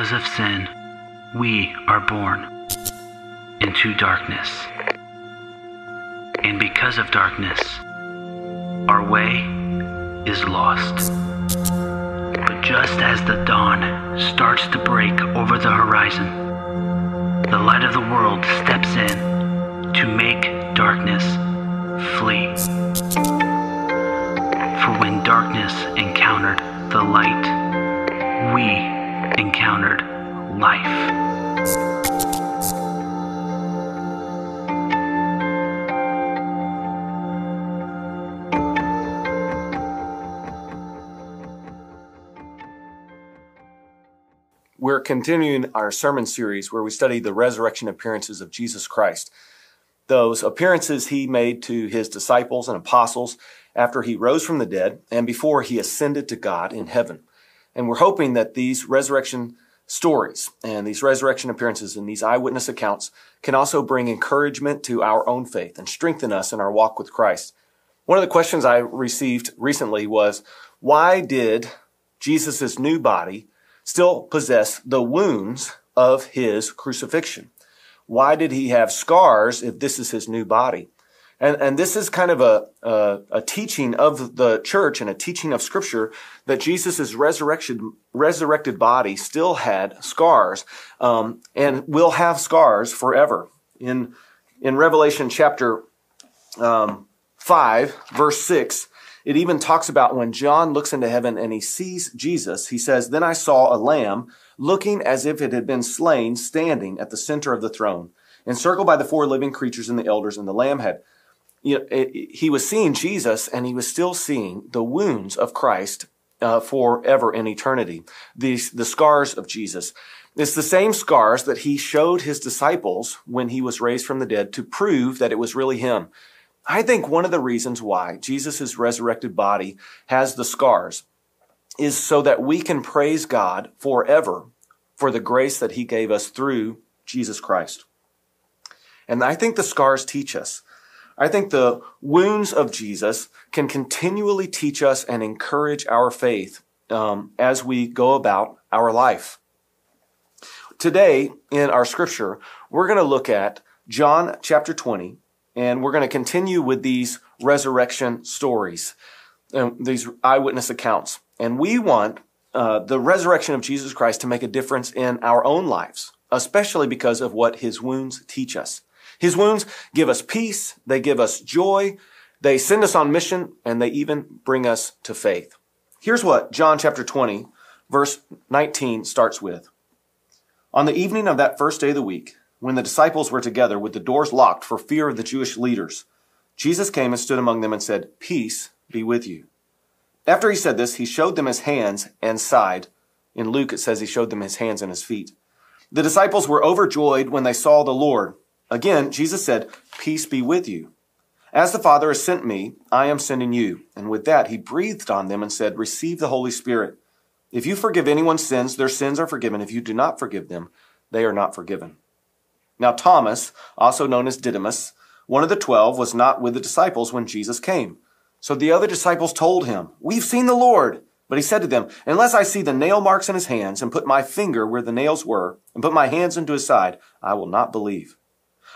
because of sin, we are born into darkness. And because of darkness, our way is lost. But just as the dawn starts to break over the horizon, the light of the world steps in to make darkness flee. For when darkness encountered the light, we encountered life. We're continuing our sermon series where we study the resurrection appearances of Jesus Christ. Those appearances he made to his disciples and apostles after he rose from the dead and before he ascended to God in heaven. And we're hoping that these resurrection stories and these resurrection appearances and these eyewitness accounts can also bring encouragement to our own faith and strengthen us in our walk with Christ. One of the questions I received recently was, why did Jesus' new body still possess the wounds of his crucifixion? Why did he have scars if this is his new body? And, and this is kind of a, a, a teaching of the church and a teaching of scripture that Jesus' resurrection, resurrected body still had scars, um, and will have scars forever. In, in Revelation chapter, um, 5, verse 6, it even talks about when John looks into heaven and he sees Jesus, he says, Then I saw a lamb looking as if it had been slain, standing at the center of the throne, encircled by the four living creatures and the elders, and the lamb had you know, it, he was seeing Jesus and he was still seeing the wounds of Christ uh, forever in eternity. These, the scars of Jesus. It's the same scars that he showed his disciples when he was raised from the dead to prove that it was really him. I think one of the reasons why Jesus' resurrected body has the scars is so that we can praise God forever for the grace that he gave us through Jesus Christ. And I think the scars teach us. I think the wounds of Jesus can continually teach us and encourage our faith um, as we go about our life. Today, in our scripture, we're going to look at John chapter 20, and we're going to continue with these resurrection stories, um, these eyewitness accounts. And we want uh, the resurrection of Jesus Christ to make a difference in our own lives, especially because of what his wounds teach us. His wounds give us peace. They give us joy. They send us on mission and they even bring us to faith. Here's what John chapter 20 verse 19 starts with. On the evening of that first day of the week, when the disciples were together with the doors locked for fear of the Jewish leaders, Jesus came and stood among them and said, Peace be with you. After he said this, he showed them his hands and side. In Luke, it says he showed them his hands and his feet. The disciples were overjoyed when they saw the Lord. Again, Jesus said, Peace be with you. As the Father has sent me, I am sending you. And with that, he breathed on them and said, Receive the Holy Spirit. If you forgive anyone's sins, their sins are forgiven. If you do not forgive them, they are not forgiven. Now, Thomas, also known as Didymus, one of the twelve, was not with the disciples when Jesus came. So the other disciples told him, We've seen the Lord. But he said to them, Unless I see the nail marks in his hands, and put my finger where the nails were, and put my hands into his side, I will not believe.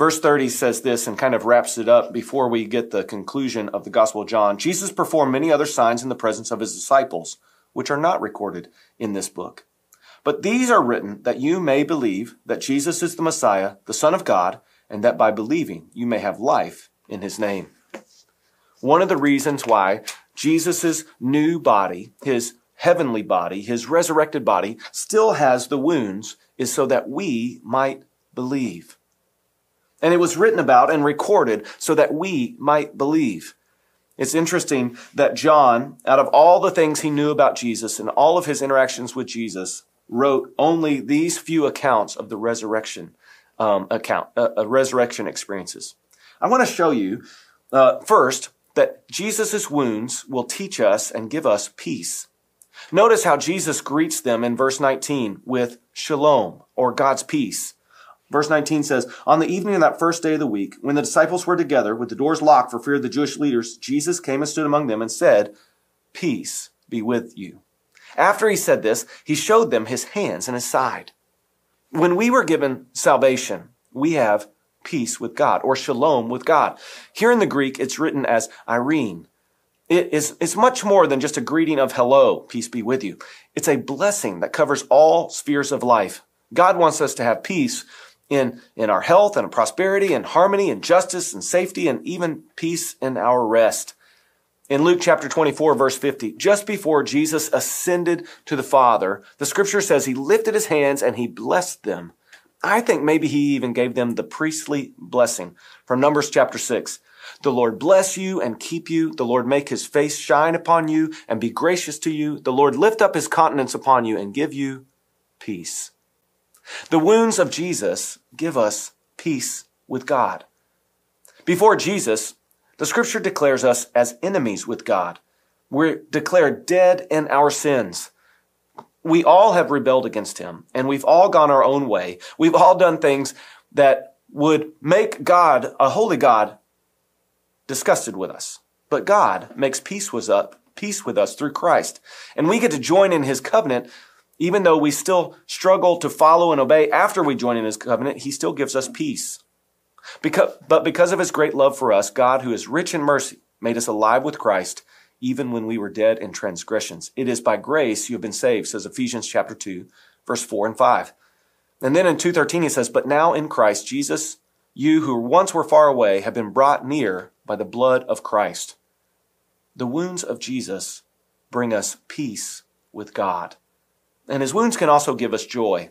Verse 30 says this and kind of wraps it up before we get the conclusion of the Gospel of John. Jesus performed many other signs in the presence of his disciples, which are not recorded in this book. But these are written that you may believe that Jesus is the Messiah, the Son of God, and that by believing you may have life in his name. One of the reasons why Jesus' new body, his heavenly body, his resurrected body, still has the wounds is so that we might believe. And it was written about and recorded so that we might believe. It's interesting that John, out of all the things he knew about Jesus and all of his interactions with Jesus, wrote only these few accounts of the resurrection um, account, uh, uh, resurrection experiences. I want to show you uh, first that Jesus' wounds will teach us and give us peace. Notice how Jesus greets them in verse 19 with shalom or God's peace. Verse 19 says, On the evening of that first day of the week, when the disciples were together with the doors locked for fear of the Jewish leaders, Jesus came and stood among them and said, Peace be with you. After he said this, he showed them his hands and his side. When we were given salvation, we have peace with God or shalom with God. Here in the Greek, it's written as eirene. It is, it's much more than just a greeting of hello, peace be with you. It's a blessing that covers all spheres of life. God wants us to have peace in, in our health and prosperity and harmony and justice and safety and even peace in our rest. In Luke chapter 24 verse 50, just before Jesus ascended to the Father, the scripture says he lifted his hands and he blessed them. I think maybe he even gave them the priestly blessing from Numbers chapter 6. The Lord bless you and keep you. The Lord make his face shine upon you and be gracious to you. The Lord lift up his countenance upon you and give you peace. The wounds of Jesus give us peace with God. Before Jesus, the scripture declares us as enemies with God. We're declared dead in our sins. We all have rebelled against him and we've all gone our own way. We've all done things that would make God, a holy God, disgusted with us. But God makes peace with us, peace with us through Christ. And we get to join in his covenant even though we still struggle to follow and obey after we join in his covenant, he still gives us peace. Because, but because of his great love for us, God, who is rich in mercy, made us alive with Christ, even when we were dead in transgressions. It is by grace you have been saved, says Ephesians chapter 2, verse 4 and 5. And then in 2.13 he says, But now in Christ Jesus, you who once were far away have been brought near by the blood of Christ. The wounds of Jesus bring us peace with God. And his wounds can also give us joy.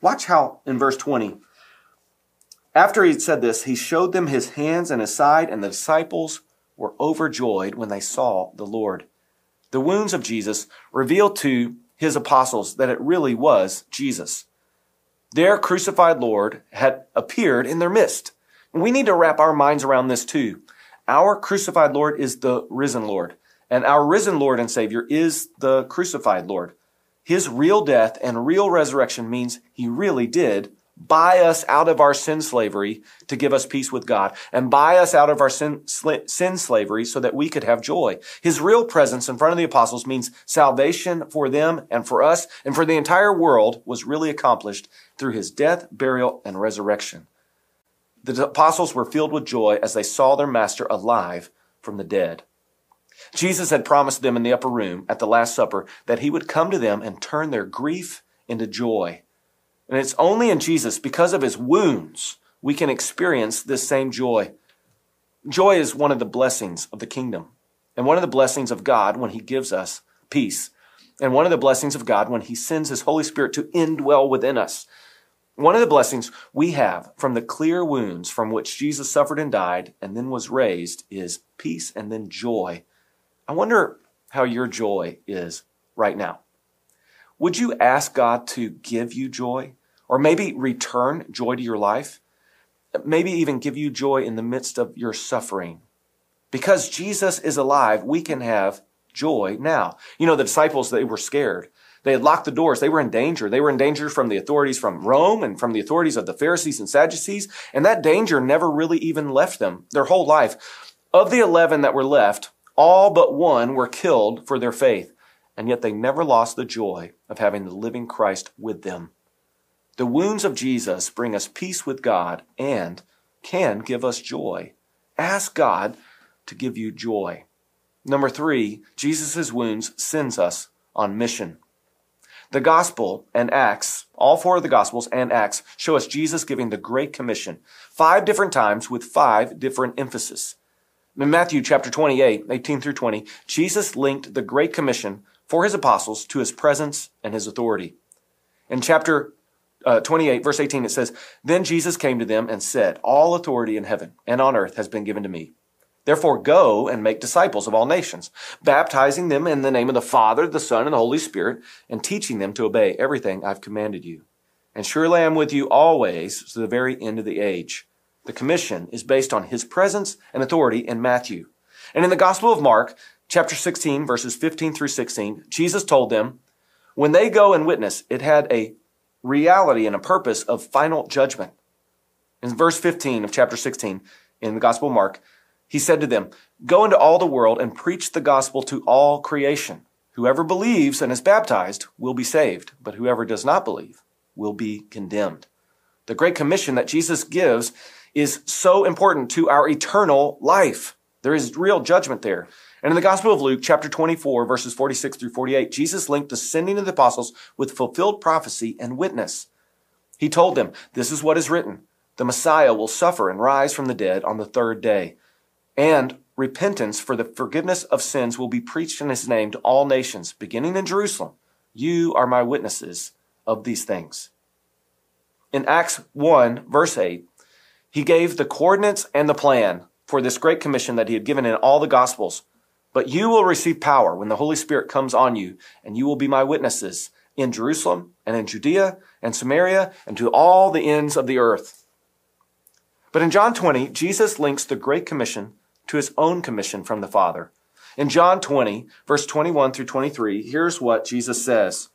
Watch how in verse 20, after he said this, he showed them his hands and his side, and the disciples were overjoyed when they saw the Lord. The wounds of Jesus revealed to his apostles that it really was Jesus. Their crucified Lord had appeared in their midst. We need to wrap our minds around this too. Our crucified Lord is the risen Lord, and our risen Lord and Savior is the crucified Lord. His real death and real resurrection means he really did buy us out of our sin slavery to give us peace with God and buy us out of our sin, sin slavery so that we could have joy. His real presence in front of the apostles means salvation for them and for us and for the entire world was really accomplished through his death, burial, and resurrection. The apostles were filled with joy as they saw their master alive from the dead. Jesus had promised them in the upper room at the Last Supper that he would come to them and turn their grief into joy. And it's only in Jesus, because of his wounds, we can experience this same joy. Joy is one of the blessings of the kingdom, and one of the blessings of God when he gives us peace, and one of the blessings of God when he sends his Holy Spirit to indwell within us. One of the blessings we have from the clear wounds from which Jesus suffered and died and then was raised is peace and then joy I wonder how your joy is right now. Would you ask God to give you joy or maybe return joy to your life? Maybe even give you joy in the midst of your suffering. Because Jesus is alive, we can have joy now. You know, the disciples, they were scared. They had locked the doors. They were in danger. They were in danger from the authorities from Rome and from the authorities of the Pharisees and Sadducees. And that danger never really even left them their whole life. Of the 11 that were left, all but one were killed for their faith, and yet they never lost the joy of having the living Christ with them. The wounds of Jesus bring us peace with God and can give us joy. Ask God to give you joy. Number three, Jesus' wounds sends us on mission. The gospel and Acts, all four of the gospels and Acts, show us Jesus giving the Great Commission five different times with five different emphasis. In Matthew chapter 28, 18 through 20, Jesus linked the Great Commission for his apostles to his presence and his authority. In chapter uh, 28, verse 18, it says, Then Jesus came to them and said, All authority in heaven and on earth has been given to me. Therefore, go and make disciples of all nations, baptizing them in the name of the Father, the Son, and the Holy Spirit, and teaching them to obey everything I've commanded you. And surely I am with you always to the very end of the age. The commission is based on his presence and authority in Matthew. And in the Gospel of Mark, chapter 16, verses 15 through 16, Jesus told them, when they go and witness, it had a reality and a purpose of final judgment. In verse 15 of chapter 16 in the Gospel of Mark, he said to them, Go into all the world and preach the gospel to all creation. Whoever believes and is baptized will be saved, but whoever does not believe will be condemned. The Great Commission that Jesus gives is so important to our eternal life. There is real judgment there. And in the Gospel of Luke, chapter 24, verses 46 through 48, Jesus linked the sending of the apostles with fulfilled prophecy and witness. He told them, This is what is written. The Messiah will suffer and rise from the dead on the third day and repentance for the forgiveness of sins will be preached in his name to all nations, beginning in Jerusalem. You are my witnesses of these things. In Acts 1, verse 8, he gave the coordinates and the plan for this great commission that he had given in all the gospels. But you will receive power when the Holy Spirit comes on you, and you will be my witnesses in Jerusalem and in Judea and Samaria and to all the ends of the earth. But in John 20, Jesus links the Great Commission to his own commission from the Father. In John 20, verse 21 through 23, here's what Jesus says.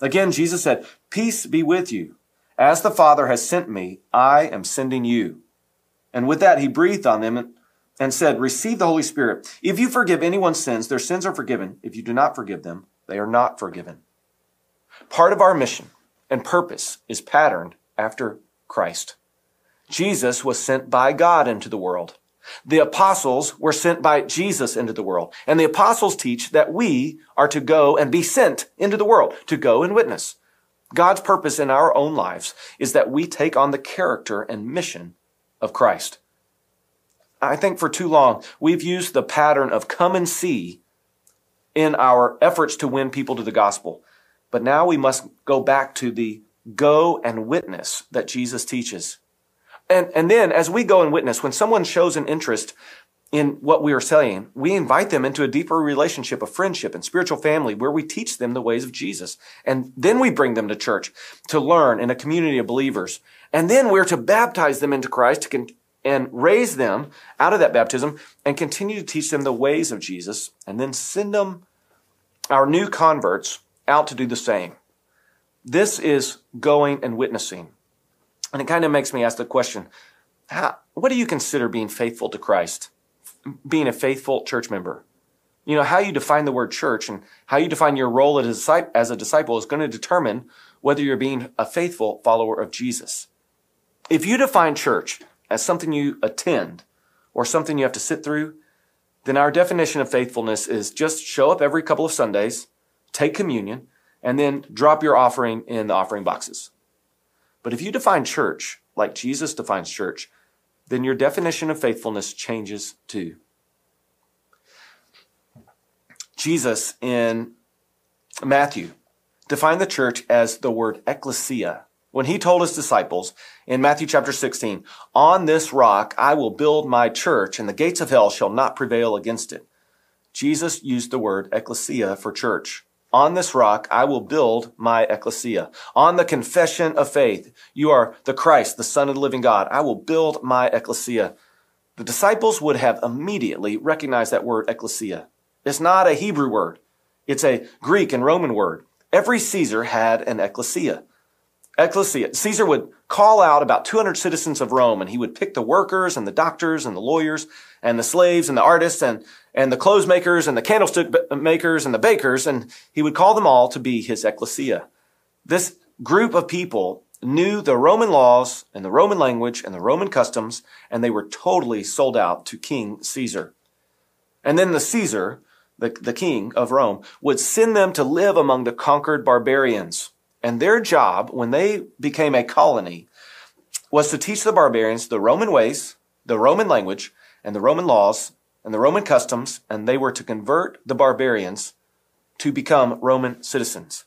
Again, Jesus said, Peace be with you. As the Father has sent me, I am sending you. And with that, he breathed on them and said, Receive the Holy Spirit. If you forgive anyone's sins, their sins are forgiven. If you do not forgive them, they are not forgiven. Part of our mission and purpose is patterned after Christ. Jesus was sent by God into the world. The apostles were sent by Jesus into the world. And the apostles teach that we are to go and be sent into the world, to go and witness. God's purpose in our own lives is that we take on the character and mission of Christ. I think for too long, we've used the pattern of come and see in our efforts to win people to the gospel. But now we must go back to the go and witness that Jesus teaches. And, and then as we go and witness, when someone shows an interest in what we are saying, we invite them into a deeper relationship of friendship and spiritual family where we teach them the ways of Jesus. And then we bring them to church to learn in a community of believers. And then we're to baptize them into Christ and raise them out of that baptism and continue to teach them the ways of Jesus and then send them, our new converts, out to do the same. This is going and witnessing. And it kind of makes me ask the question, how, what do you consider being faithful to Christ? Being a faithful church member? You know, how you define the word church and how you define your role as a disciple is going to determine whether you're being a faithful follower of Jesus. If you define church as something you attend or something you have to sit through, then our definition of faithfulness is just show up every couple of Sundays, take communion, and then drop your offering in the offering boxes. But if you define church like Jesus defines church, then your definition of faithfulness changes too. Jesus in Matthew defined the church as the word ecclesia. When he told his disciples in Matthew chapter 16, on this rock I will build my church and the gates of hell shall not prevail against it. Jesus used the word ecclesia for church. On this rock I will build my ecclesia. On the confession of faith, you are the Christ, the Son of the living God. I will build my ecclesia. The disciples would have immediately recognized that word ecclesia. It's not a Hebrew word. It's a Greek and Roman word. Every Caesar had an ecclesia. Ecclesia. Caesar would call out about 200 citizens of Rome and he would pick the workers and the doctors and the lawyers and the slaves and the artists and and the clothes makers and the candlestick makers and the bakers, and he would call them all to be his ecclesia. This group of people knew the Roman laws and the Roman language and the Roman customs, and they were totally sold out to King Caesar. And then the Caesar, the, the king of Rome, would send them to live among the conquered barbarians. And their job, when they became a colony, was to teach the barbarians the Roman ways, the Roman language, and the Roman laws and the Roman customs, and they were to convert the barbarians to become Roman citizens.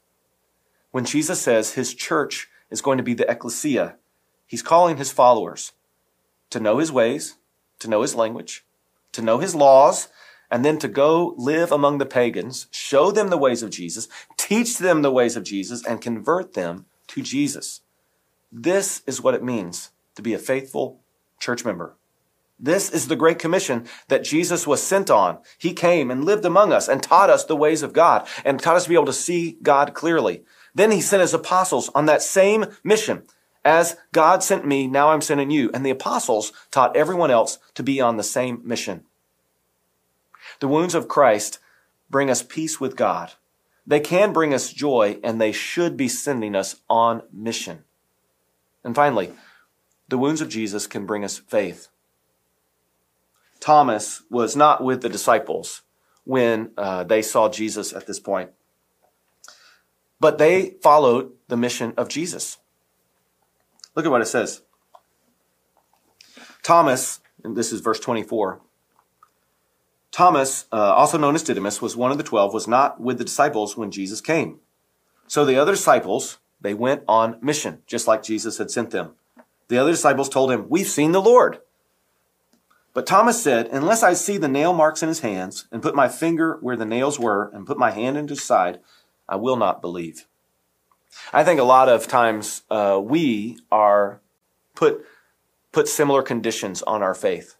When Jesus says his church is going to be the ecclesia, he's calling his followers to know his ways, to know his language, to know his laws, and then to go live among the pagans, show them the ways of Jesus, teach them the ways of Jesus, and convert them to Jesus. This is what it means to be a faithful church member. This is the Great Commission that Jesus was sent on. He came and lived among us and taught us the ways of God and taught us to be able to see God clearly. Then he sent his apostles on that same mission. As God sent me, now I'm sending you. And the apostles taught everyone else to be on the same mission. The wounds of Christ bring us peace with God. They can bring us joy and they should be sending us on mission. And finally, the wounds of Jesus can bring us faith. Thomas was not with the disciples when uh, they saw Jesus at this point, but they followed the mission of Jesus. Look at what it says. Thomas, and this is verse 24. Thomas, uh, also known as Didymus, was one of the twelve, was not with the disciples when Jesus came. So the other disciples, they went on mission, just like Jesus had sent them. The other disciples told him, We've seen the Lord. But Thomas said, Unless I see the nail marks in his hands, and put my finger where the nails were, and put my hand into his side, I will not believe. I think a lot of times uh, we are put put similar conditions on our faith.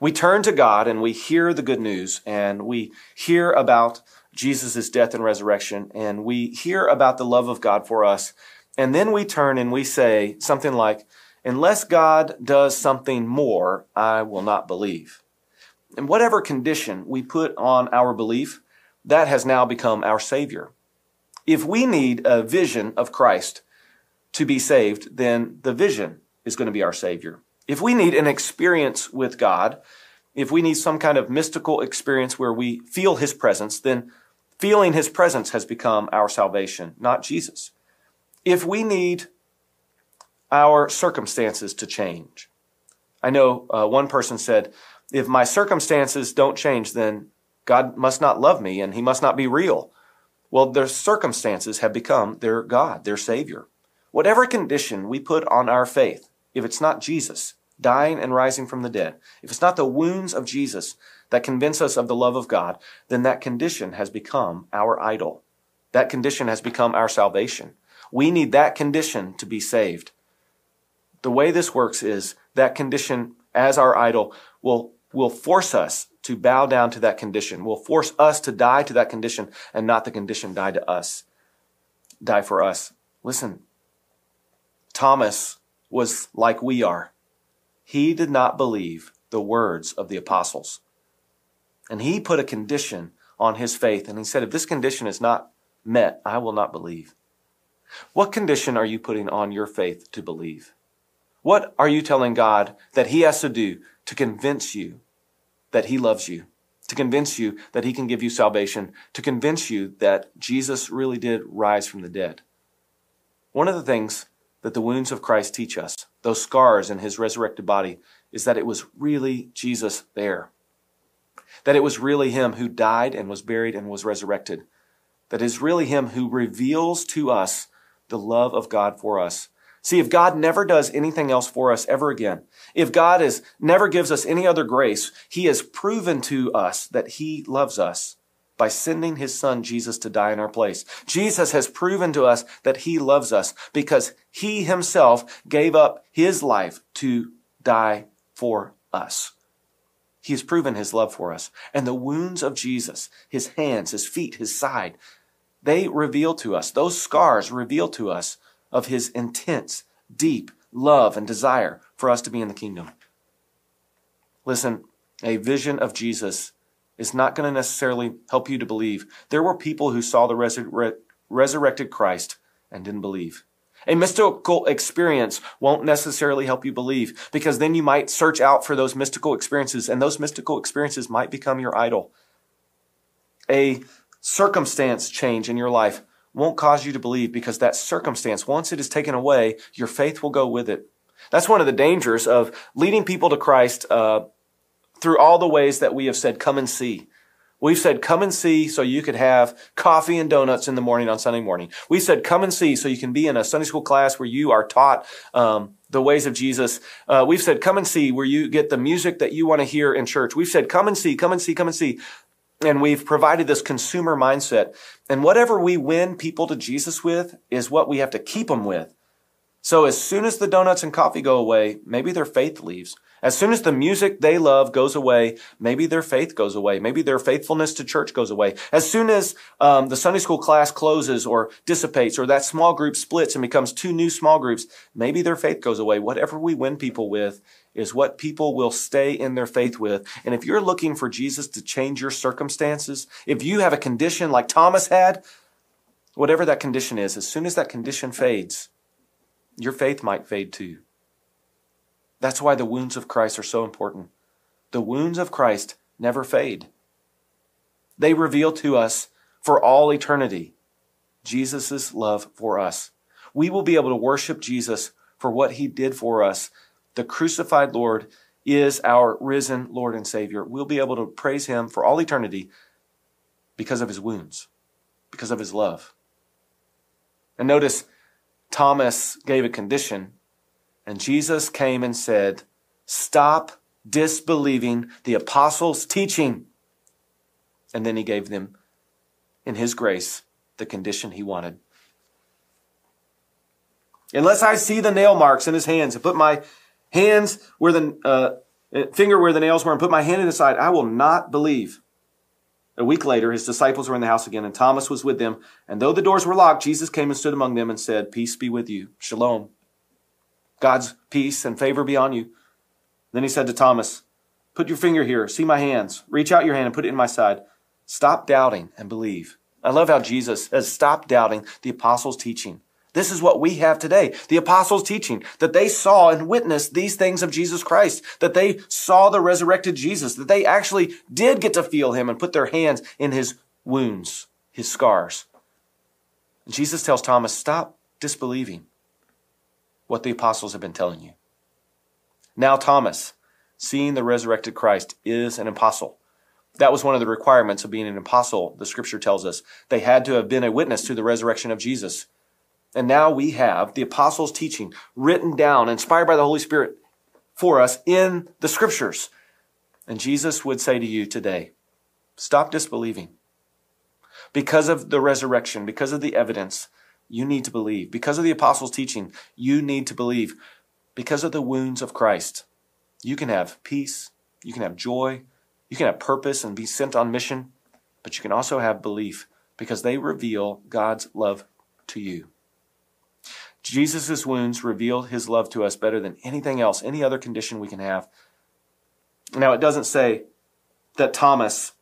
We turn to God and we hear the good news, and we hear about Jesus' death and resurrection, and we hear about the love of God for us, and then we turn and we say something like, Unless God does something more, I will not believe. And whatever condition we put on our belief, that has now become our Savior. If we need a vision of Christ to be saved, then the vision is going to be our Savior. If we need an experience with God, if we need some kind of mystical experience where we feel His presence, then feeling His presence has become our salvation, not Jesus. If we need our circumstances to change. I know uh, one person said, if my circumstances don't change, then God must not love me and he must not be real. Well, their circumstances have become their God, their Savior. Whatever condition we put on our faith, if it's not Jesus dying and rising from the dead, if it's not the wounds of Jesus that convince us of the love of God, then that condition has become our idol. That condition has become our salvation. We need that condition to be saved the way this works is that condition as our idol will, will force us to bow down to that condition, will force us to die to that condition and not the condition die to us, die for us. Listen, Thomas was like we are. He did not believe the words of the apostles. And he put a condition on his faith. And he said, if this condition is not met, I will not believe. What condition are you putting on your faith to believe? What are you telling God that He has to do to convince you that He loves you, to convince you that He can give you salvation, to convince you that Jesus really did rise from the dead? One of the things that the wounds of Christ teach us, those scars in His resurrected body, is that it was really Jesus there. That it was really Him who died and was buried and was resurrected. That it is really Him who reveals to us the love of God for us See, if God never does anything else for us ever again, if God is never gives us any other grace, He has proven to us that He loves us by sending His Son Jesus to die in our place. Jesus has proven to us that He loves us because He Himself gave up His life to die for us. He has proven His love for us. And the wounds of Jesus, His hands, His feet, His side, they reveal to us, those scars reveal to us of his intense, deep love and desire for us to be in the kingdom. Listen, a vision of Jesus is not going to necessarily help you to believe. There were people who saw the resur- resurrected Christ and didn't believe. A mystical experience won't necessarily help you believe because then you might search out for those mystical experiences and those mystical experiences might become your idol. A circumstance change in your life won't cause you to believe because that circumstance, once it is taken away, your faith will go with it. That's one of the dangers of leading people to Christ uh, through all the ways that we have said, come and see. We've said, come and see so you could have coffee and donuts in the morning on Sunday morning. We said, come and see so you can be in a Sunday school class where you are taught um, the ways of Jesus. Uh, we've said, come and see where you get the music that you want to hear in church. We've said, come and see, come and see, come and see. And we've provided this consumer mindset. And whatever we win people to Jesus with is what we have to keep them with. So as soon as the donuts and coffee go away, maybe their faith leaves. As soon as the music they love goes away, maybe their faith goes away. Maybe their faithfulness to church goes away. As soon as um, the Sunday school class closes or dissipates or that small group splits and becomes two new small groups, maybe their faith goes away. Whatever we win people with is what people will stay in their faith with. And if you're looking for Jesus to change your circumstances, if you have a condition like Thomas had, whatever that condition is, as soon as that condition fades, your faith might fade too. That's why the wounds of Christ are so important. The wounds of Christ never fade. They reveal to us for all eternity Jesus' love for us. We will be able to worship Jesus for what he did for us. The crucified Lord is our risen Lord and Savior. We'll be able to praise him for all eternity because of his wounds, because of his love. And notice Thomas gave a condition and Jesus came and said, Stop disbelieving the apostles' teaching. And then he gave them, in his grace, the condition he wanted. Unless I see the nail marks in his hands and put my hands where the uh, finger where the nails were and put my hand in his side, I will not believe. A week later, his disciples were in the house again, and Thomas was with them. And though the doors were locked, Jesus came and stood among them and said, Peace be with you. Shalom. God's peace and favor be on you. Then he said to Thomas, Put your finger here, see my hands. Reach out your hand and put it in my side. Stop doubting and believe. I love how Jesus has stopped doubting the apostles' teaching. This is what we have today. The apostles' teaching that they saw and witnessed these things of Jesus Christ, that they saw the resurrected Jesus, that they actually did get to feel him and put their hands in his wounds, his scars. And Jesus tells Thomas, stop disbelieving what the apostles have been telling you. Now, Thomas, seeing the resurrected Christ, is an apostle. That was one of the requirements of being an apostle, the scripture tells us. They had to have been a witness to the resurrection of Jesus. And now we have the apostles' teaching written down, inspired by the Holy Spirit for us in the scriptures. And Jesus would say to you today, stop disbelieving. Because of the resurrection, because of the evidence, you need to believe. Because of the apostles' teaching, you need to believe. Because of the wounds of Christ, you can have peace, you can have joy, you can have purpose and be sent on mission, but you can also have belief because they reveal God's love to you. Jesus' wounds reveal his love to us better than anything else, any other condition we can have. Now, it doesn't say that Thomas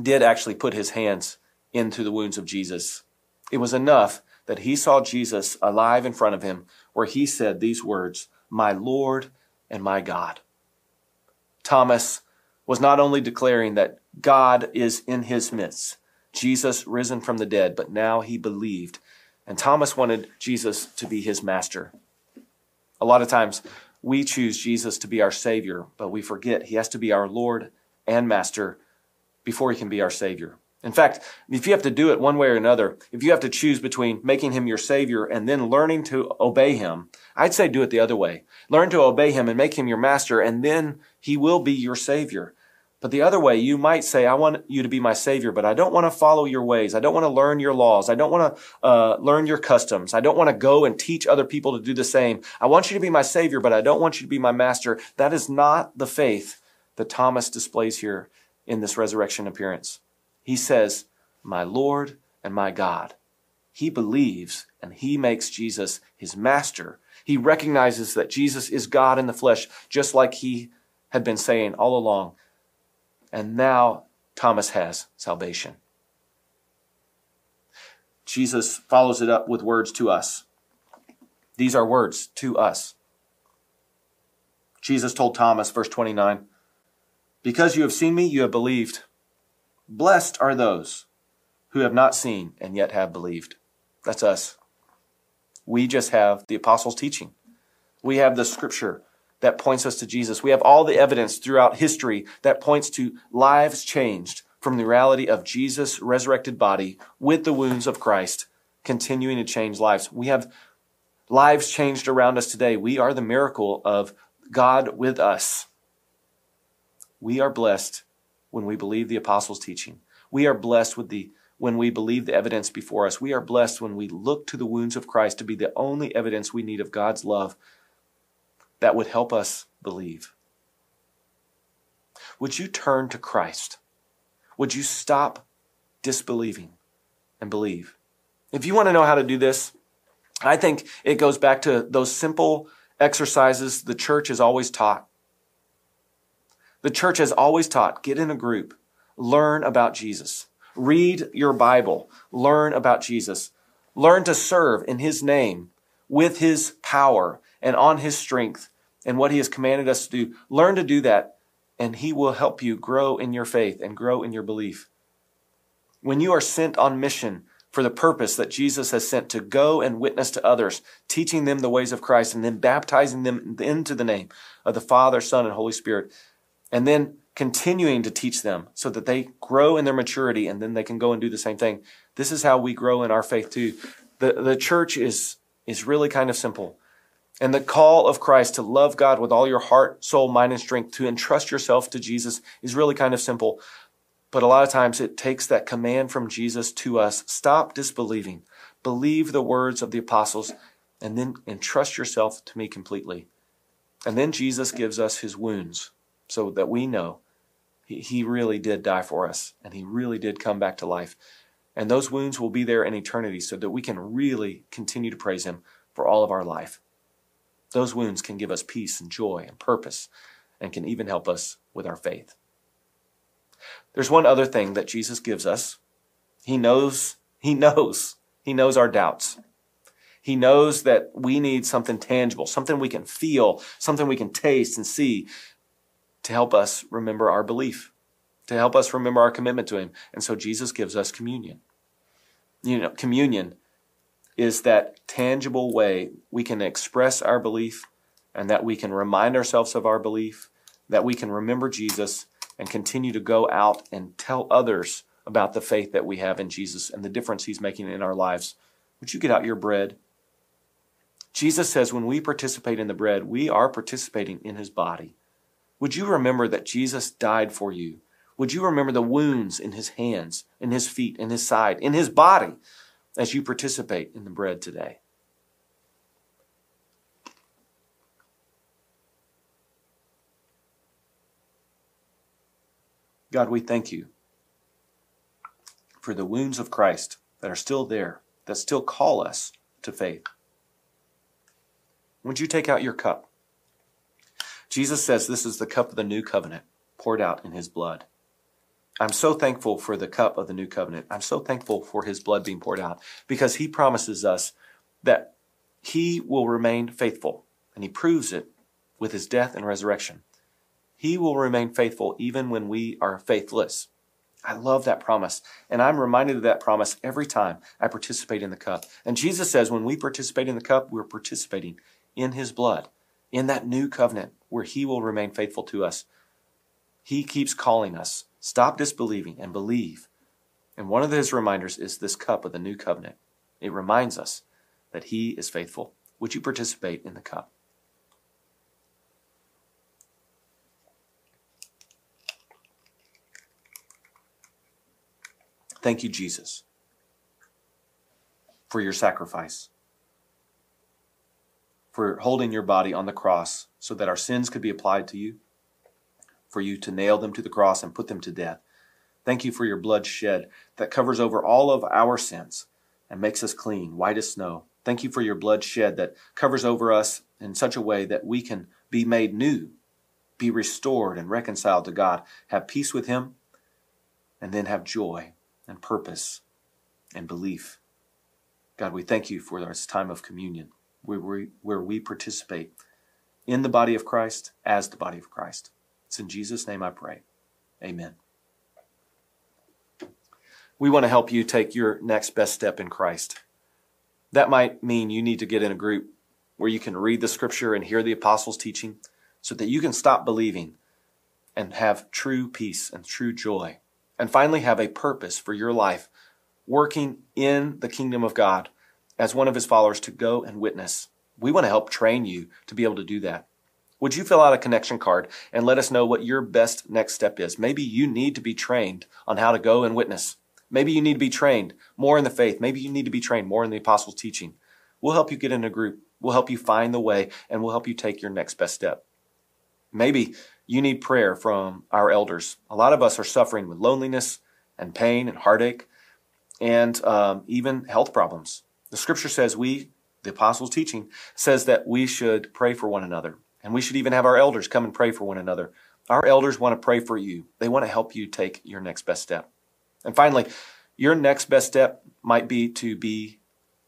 did actually put his hands into the wounds of Jesus. It was enough that he saw Jesus alive in front of him, where he said these words, My Lord and my God. Thomas was not only declaring that God is in his midst, Jesus risen from the dead, but now he believed. And Thomas wanted Jesus to be his master. A lot of times we choose Jesus to be our Savior, but we forget he has to be our Lord and Master before he can be our Savior. In fact, if you have to do it one way or another, if you have to choose between making him your savior and then learning to obey him, I'd say do it the other way. Learn to obey him and make him your master, and then he will be your savior. But the other way, you might say, I want you to be my savior, but I don't want to follow your ways. I don't want to learn your laws. I don't want to uh, learn your customs. I don't want to go and teach other people to do the same. I want you to be my savior, but I don't want you to be my master. That is not the faith that Thomas displays here in this resurrection appearance. He says, My Lord and my God. He believes and he makes Jesus his master. He recognizes that Jesus is God in the flesh, just like he had been saying all along. And now Thomas has salvation. Jesus follows it up with words to us. These are words to us. Jesus told Thomas, verse 29, Because you have seen me, you have believed. Blessed are those who have not seen and yet have believed. That's us. We just have the apostles' teaching. We have the scripture that points us to Jesus. We have all the evidence throughout history that points to lives changed from the reality of Jesus' resurrected body with the wounds of Christ, continuing to change lives. We have lives changed around us today. We are the miracle of God with us. We are blessed when we believe the apostles' teaching. We are blessed with the when we believe the evidence before us. We are blessed when we look to the wounds of Christ to be the only evidence we need of God's love that would help us believe. Would you turn to Christ? Would you stop disbelieving and believe? If you want to know how to do this, I think it goes back to those simple exercises the church has always taught. The church has always taught get in a group, learn about Jesus, read your Bible, learn about Jesus, learn to serve in his name with his power and on his strength and what he has commanded us to do. Learn to do that, and he will help you grow in your faith and grow in your belief. When you are sent on mission, for the purpose that Jesus has sent to go and witness to others, teaching them the ways of Christ and then baptizing them into the name of the Father, Son, and Holy Spirit, and then continuing to teach them so that they grow in their maturity and then they can go and do the same thing. This is how we grow in our faith too. The, the church is, is really kind of simple. And the call of Christ to love God with all your heart, soul, mind, and strength, to entrust yourself to Jesus is really kind of simple. But a lot of times it takes that command from Jesus to us stop disbelieving, believe the words of the apostles, and then entrust yourself to me completely. And then Jesus gives us his wounds so that we know he he really did die for us and he really did come back to life. And those wounds will be there in eternity so that we can really continue to praise him for all of our life. Those wounds can give us peace and joy and purpose and can even help us with our faith. There's one other thing that Jesus gives us. He knows, he knows, he knows our doubts. He knows that we need something tangible, something we can feel, something we can taste and see to help us remember our belief, to help us remember our commitment to him. And so Jesus gives us communion. You know, communion is that tangible way we can express our belief and that we can remind ourselves of our belief, that we can remember Jesus and continue to go out and tell others about the faith that we have in Jesus and the difference he's making in our lives. Would you get out your bread? Jesus says when we participate in the bread, we are participating in his body. Would you remember that Jesus died for you? Would you remember the wounds in his hands, in his feet, in his side, in his body as you participate in the bread today? God, we thank you for the wounds of Christ that are still there, that still call us to faith. Would you take out your cup? Jesus says this is the cup of the new covenant poured out in his blood. I'm so thankful for the cup of the new covenant. I'm so thankful for his blood being poured out because he promises us that he will remain faithful and he proves it with his death and resurrection. He will remain faithful even when we are faithless. I love that promise. And I'm reminded of that promise every time I participate in the cup. And Jesus says when we participate in the cup, we're participating in his blood, in that new covenant where he will remain faithful to us. He keeps calling us. Stop disbelieving and believe. And one of his reminders is this cup of the new covenant. It reminds us that he is faithful. Would you participate in the cup? Thank you, Jesus, for your sacrifice, for holding your body on the cross so that our sins could be applied to you, for you to nail them to the cross and put them to death. Thank you for your blood shed that covers over all of our sins and makes us clean, white as snow. Thank you for your blood shed that covers over us in such a way that we can be made new, be restored and reconciled to God, have peace with Him, and then have joy and purpose and belief. God, we thank you for this time of communion where we, where we participate in the body of Christ as the body of Christ. It's in Jesus' name I pray. Amen. We want to help you take your next best step in Christ. That might mean you need to get in a group where you can read the scripture and hear the apostles' teaching so that you can stop believing and have true peace and true joy and finally have a purpose for your life, working in the kingdom of God as one of his followers to go and witness. We want to help train you to be able to do that. Would you fill out a connection card and let us know what your best next step is? Maybe you need to be trained on how to go and witness. Maybe you need to be trained more in the faith. Maybe you need to be trained more in the apostles' teaching. We'll help you get in a group. We'll help you find the way and we'll help you take your next best step. Maybe you need prayer from our elders. A lot of us are suffering with loneliness and pain and heartache and um, even health problems. The scripture says we, the apostles' teaching, says that we should pray for one another. And we should even have our elders come and pray for one another. Our elders want to pray for you. They want to help you take your next best step. And finally, your next best step might be to be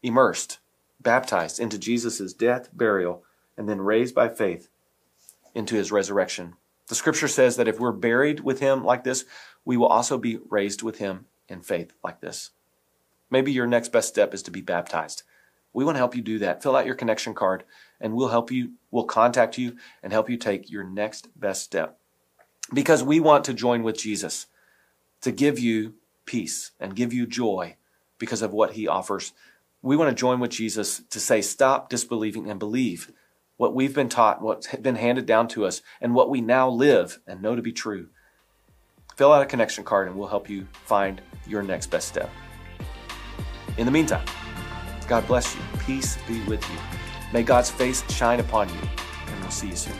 immersed, baptized into Jesus' death, burial, and then raised by faith into his resurrection. The scripture says that if we're buried with him like this, we will also be raised with him in faith like this. Maybe your next best step is to be baptized. We want to help you do that. Fill out your connection card and we'll help you, we'll contact you and help you take your next best step. Because we want to join with Jesus to give you peace and give you joy because of what he offers. We want to join with Jesus to say, stop disbelieving and believe what we've been taught, what's been handed down to us, and what we now live and know to be true. Fill out a connection card and we'll help you find your next best step. In the meantime, God bless you. Peace be with you. May God's face shine upon you, and we'll see you soon.